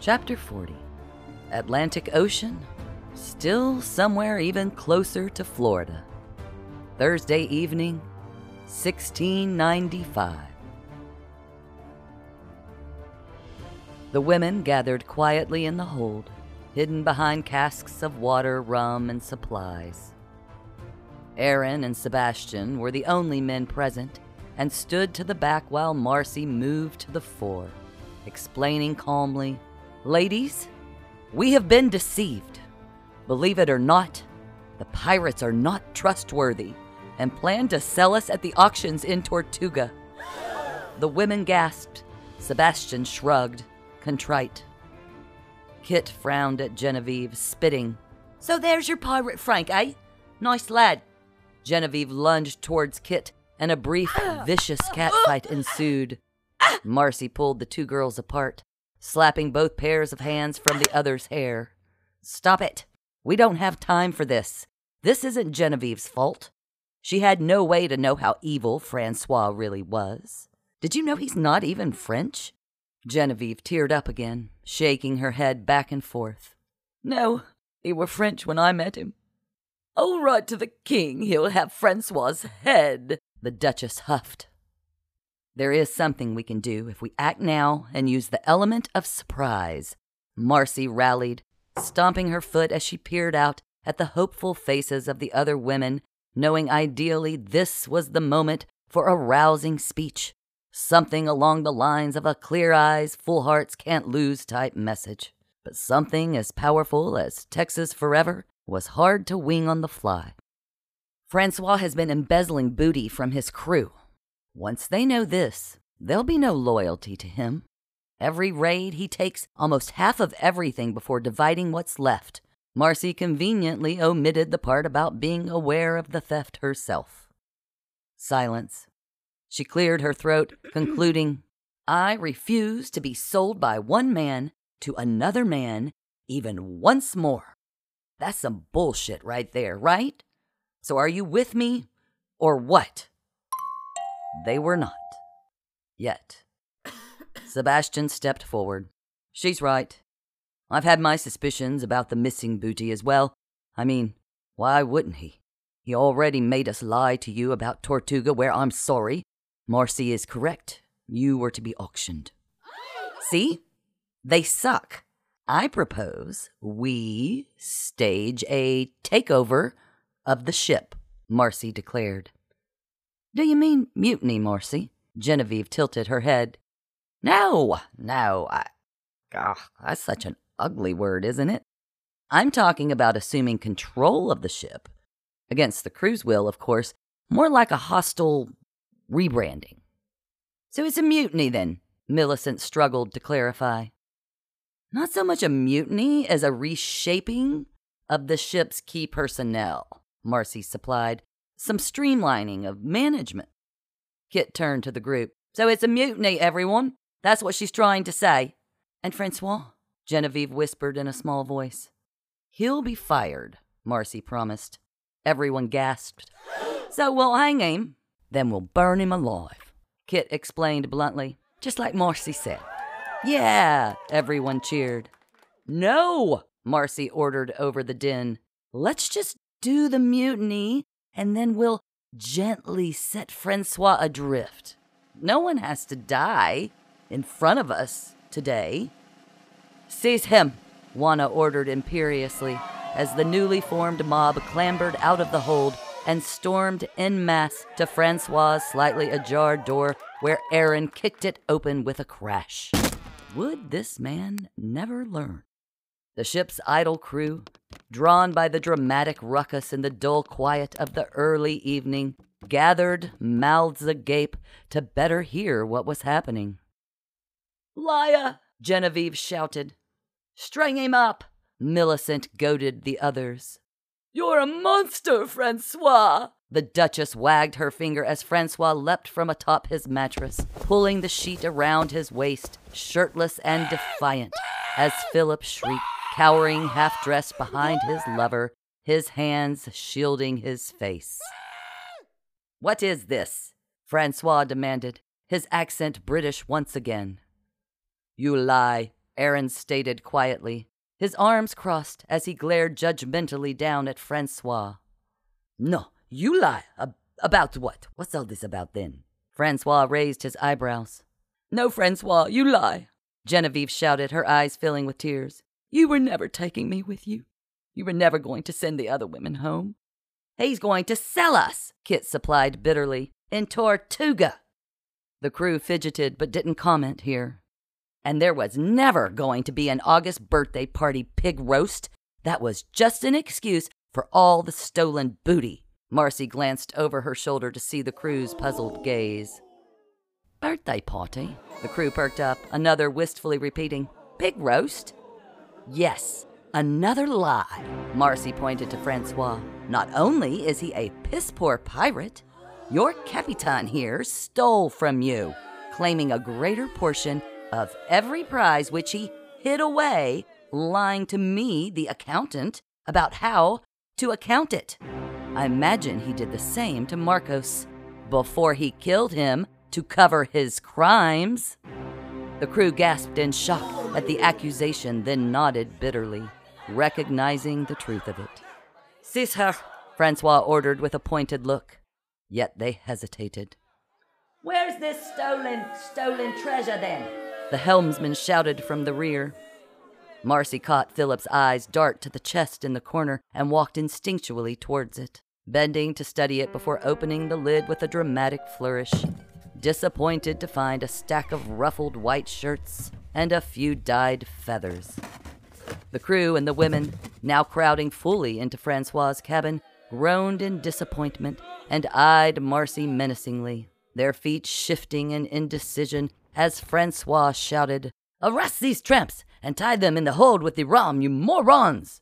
Chapter 40 Atlantic Ocean, still somewhere even closer to Florida. Thursday evening, 1695. The women gathered quietly in the hold, hidden behind casks of water, rum, and supplies. Aaron and Sebastian were the only men present and stood to the back while Marci moved to the fore, explaining calmly Ladies, we have been deceived. Believe it or not, the pirates are not trustworthy and plan to sell us at the auctions in Tortuga. The women gasped. Sebastian shrugged, contrite. Kit frowned at Genevieve, spitting. So there's your pirate Frank, eh? Nice lad. Genevieve lunged towards Kit, and a brief, vicious catfight ensued. Marci pulled the two girls apart slapping both pairs of hands from the other's hair. Stop it. We don't have time for this. This isn't Genevieve's fault. She had no way to know how evil Francois really was. Did you know he's not even French? Genevieve teared up again, shaking her head back and forth. No, he were French when I met him. I'll write to the king he'll have Francois's head, the Duchess huffed. There is something we can do if we act now and use the element of surprise. Marci rallied, stomping her foot as she peered out at the hopeful faces of the other women, knowing ideally this was the moment for a rousing speech. Something along the lines of a clear eyes, full hearts can't lose type message. But something as powerful as Texas Forever was hard to wing on the fly. Francois has been embezzling booty from his crew once they know this, there'll be no loyalty to him. Every raid, he takes almost half of everything before dividing what's left. Marci conveniently omitted the part about being aware of the theft herself. Silence. She cleared her throat, concluding, I refuse to be sold by one man to another man even once more. That's some bullshit right there, right? So are you with me or what? They were not. Yet. Sebastian stepped forward. She's right. I've had my suspicions about the missing booty as well. I mean, why wouldn't he? He already made us lie to you about Tortuga, where I'm sorry. Marci is correct. You were to be auctioned. See? They suck. I propose we stage a takeover of the ship, Marci declared. Do you mean mutiny, Marci? Genevieve tilted her head. No, no, I. Ugh, that's such an ugly word, isn't it? I'm talking about assuming control of the ship. Against the crew's will, of course, more like a hostile rebranding. So it's a mutiny then, Millicent struggled to clarify. Not so much a mutiny as a reshaping of the ship's key personnel, Marci supplied, some streamlining of management. Kit turned to the group. So it's a mutiny, everyone. That's what she's trying to say. And Francois? Genevieve whispered in a small voice. He'll be fired, Marci promised. Everyone gasped. So we'll hang him, then we'll burn him alive, Kit explained bluntly, just like Marci said. Yeah, everyone cheered. No, Marci ordered over the din. Let's just do the mutiny and then we'll gently set Francois adrift. No one has to die in front of us today. Seize him, Juana ordered imperiously as the newly formed mob clambered out of the hold and stormed en masse to Francois's slightly ajar door, where Aaron kicked it open with a crash. Would this man never learn? The ship's idle crew, drawn by the dramatic ruckus in the dull quiet of the early evening, gathered, mouths agape, to better hear what was happening. Liar! Genevieve shouted. String him up! Millicent goaded the others. You're a monster, Francois! The Duchess wagged her finger as Francois leapt from atop his mattress, pulling the sheet around his waist, shirtless and defiant, as Philip shrieked cowering half dressed behind his lover, his hands shielding his face. What is this? Francois demanded, his accent British once again. You lie, Aaron stated quietly, his arms crossed as he glared judgmentally down at Francois. No, you lie. Ab- about what? What's all this about then? Francois raised his eyebrows. No, Francois, you lie. Genevieve shouted, her eyes filling with tears. You were never taking me with you. You were never going to send the other women home. He's going to sell us, Kit supplied bitterly, in Tortuga. The crew fidgeted but didn't comment here. And there was never going to be an August birthday party pig roast. That was just an excuse for all the stolen booty. Marci glanced over her shoulder to see the crew's puzzled gaze. Birthday party? The crew perked up, another wistfully repeating, Pig roast? Yes, another lie. Marci pointed to Francois. Not only is he a piss poor pirate, your Capitan here stole from you, claiming a greater portion of every prize which he hid away, lying to me, the accountant, about how to account it. I imagine he did the same to Marcos before he killed him to cover his crimes. The crew gasped in shock at the accusation, then nodded bitterly, recognizing the truth of it. Seize her, Francois ordered with a pointed look. Yet they hesitated. Where's this stolen, stolen treasure then? The helmsman shouted from the rear. Marci caught Philip's eyes dart to the chest in the corner and walked instinctually towards it, bending to study it before opening the lid with a dramatic flourish. Disappointed to find a stack of ruffled white shirts and a few dyed feathers. The crew and the women, now crowding fully into Francois's cabin, groaned in disappointment and eyed Marci menacingly, their feet shifting in indecision as Francois shouted, Arrest these tramps and tie them in the hold with the rum, you morons!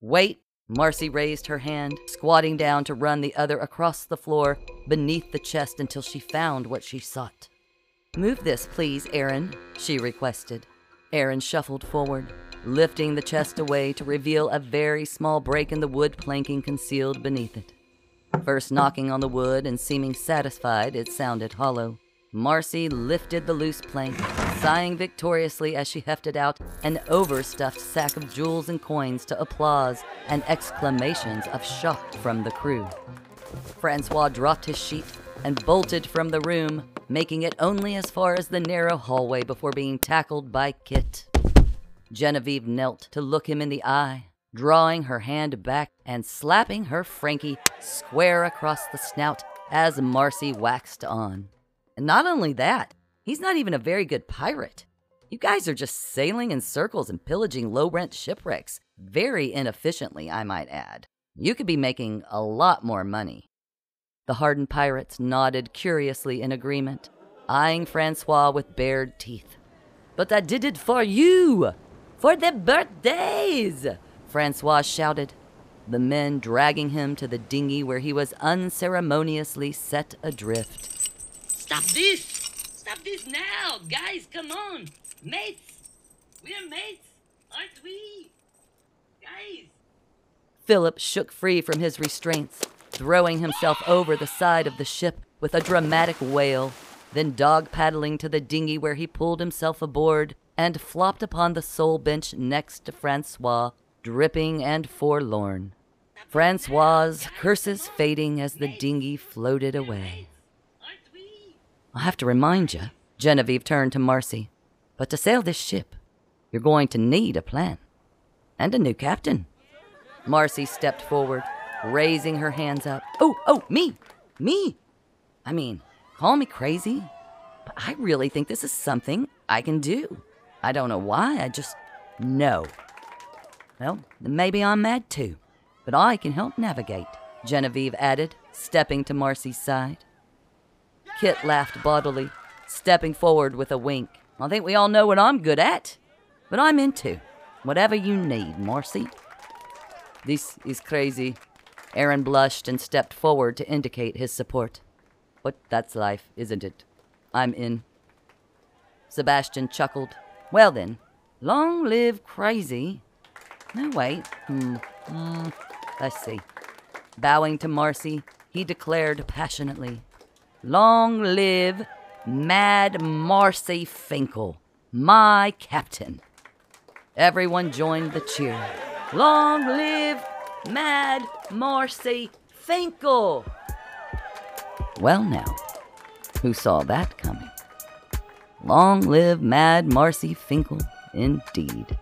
Wait! Marci raised her hand, squatting down to run the other across the floor beneath the chest until she found what she sought. Move this, please, Aaron, she requested. Aaron shuffled forward, lifting the chest away to reveal a very small break in the wood planking concealed beneath it. First knocking on the wood and seeming satisfied, it sounded hollow. Marci lifted the loose plank, sighing victoriously as she hefted out an overstuffed sack of jewels and coins to applause and exclamations of shock from the crew. Francois dropped his sheet and bolted from the room, making it only as far as the narrow hallway before being tackled by Kit. Genevieve knelt to look him in the eye, drawing her hand back and slapping her Frankie square across the snout as Marci waxed on. And not only that, he's not even a very good pirate. You guys are just sailing in circles and pillaging low rent shipwrecks, very inefficiently, I might add. You could be making a lot more money. The hardened pirates nodded curiously in agreement, eyeing Francois with bared teeth. But I did it for you! For the birthdays! Francois shouted, the men dragging him to the dinghy where he was unceremoniously set adrift. Stop this! Stop this now! Guys, come on! Mates! We're mates, aren't we? Guys! Philip shook free from his restraints, throwing himself over the side of the ship with a dramatic wail, then dog paddling to the dinghy where he pulled himself aboard and flopped upon the sole bench next to Francois, dripping and forlorn. Francois's curses fading as the dinghy floated away. I'll have to remind you, Genevieve turned to Marci, but to sail this ship, you're going to need a plan and a new captain. Marci stepped forward, raising her hands up. Oh, oh, me, me. I mean, call me crazy, but I really think this is something I can do. I don't know why, I just know. Well, maybe I'm mad too, but I can help navigate, Genevieve added, stepping to Marci's side. Kit laughed bodily, stepping forward with a wink. I think we all know what I'm good at, but I'm into whatever you need, Marci. This is crazy. Aaron blushed and stepped forward to indicate his support. But that's life, isn't it? I'm in. Sebastian chuckled. Well then, long live crazy. No, wait. Hmm. Hmm. Let's see. Bowing to Marci, he declared passionately, Long live Mad Marci Finkel, my captain. Everyone joined the cheer. Long live Mad Marci Finkel! Well, now, who saw that coming? Long live Mad Marci Finkel, indeed.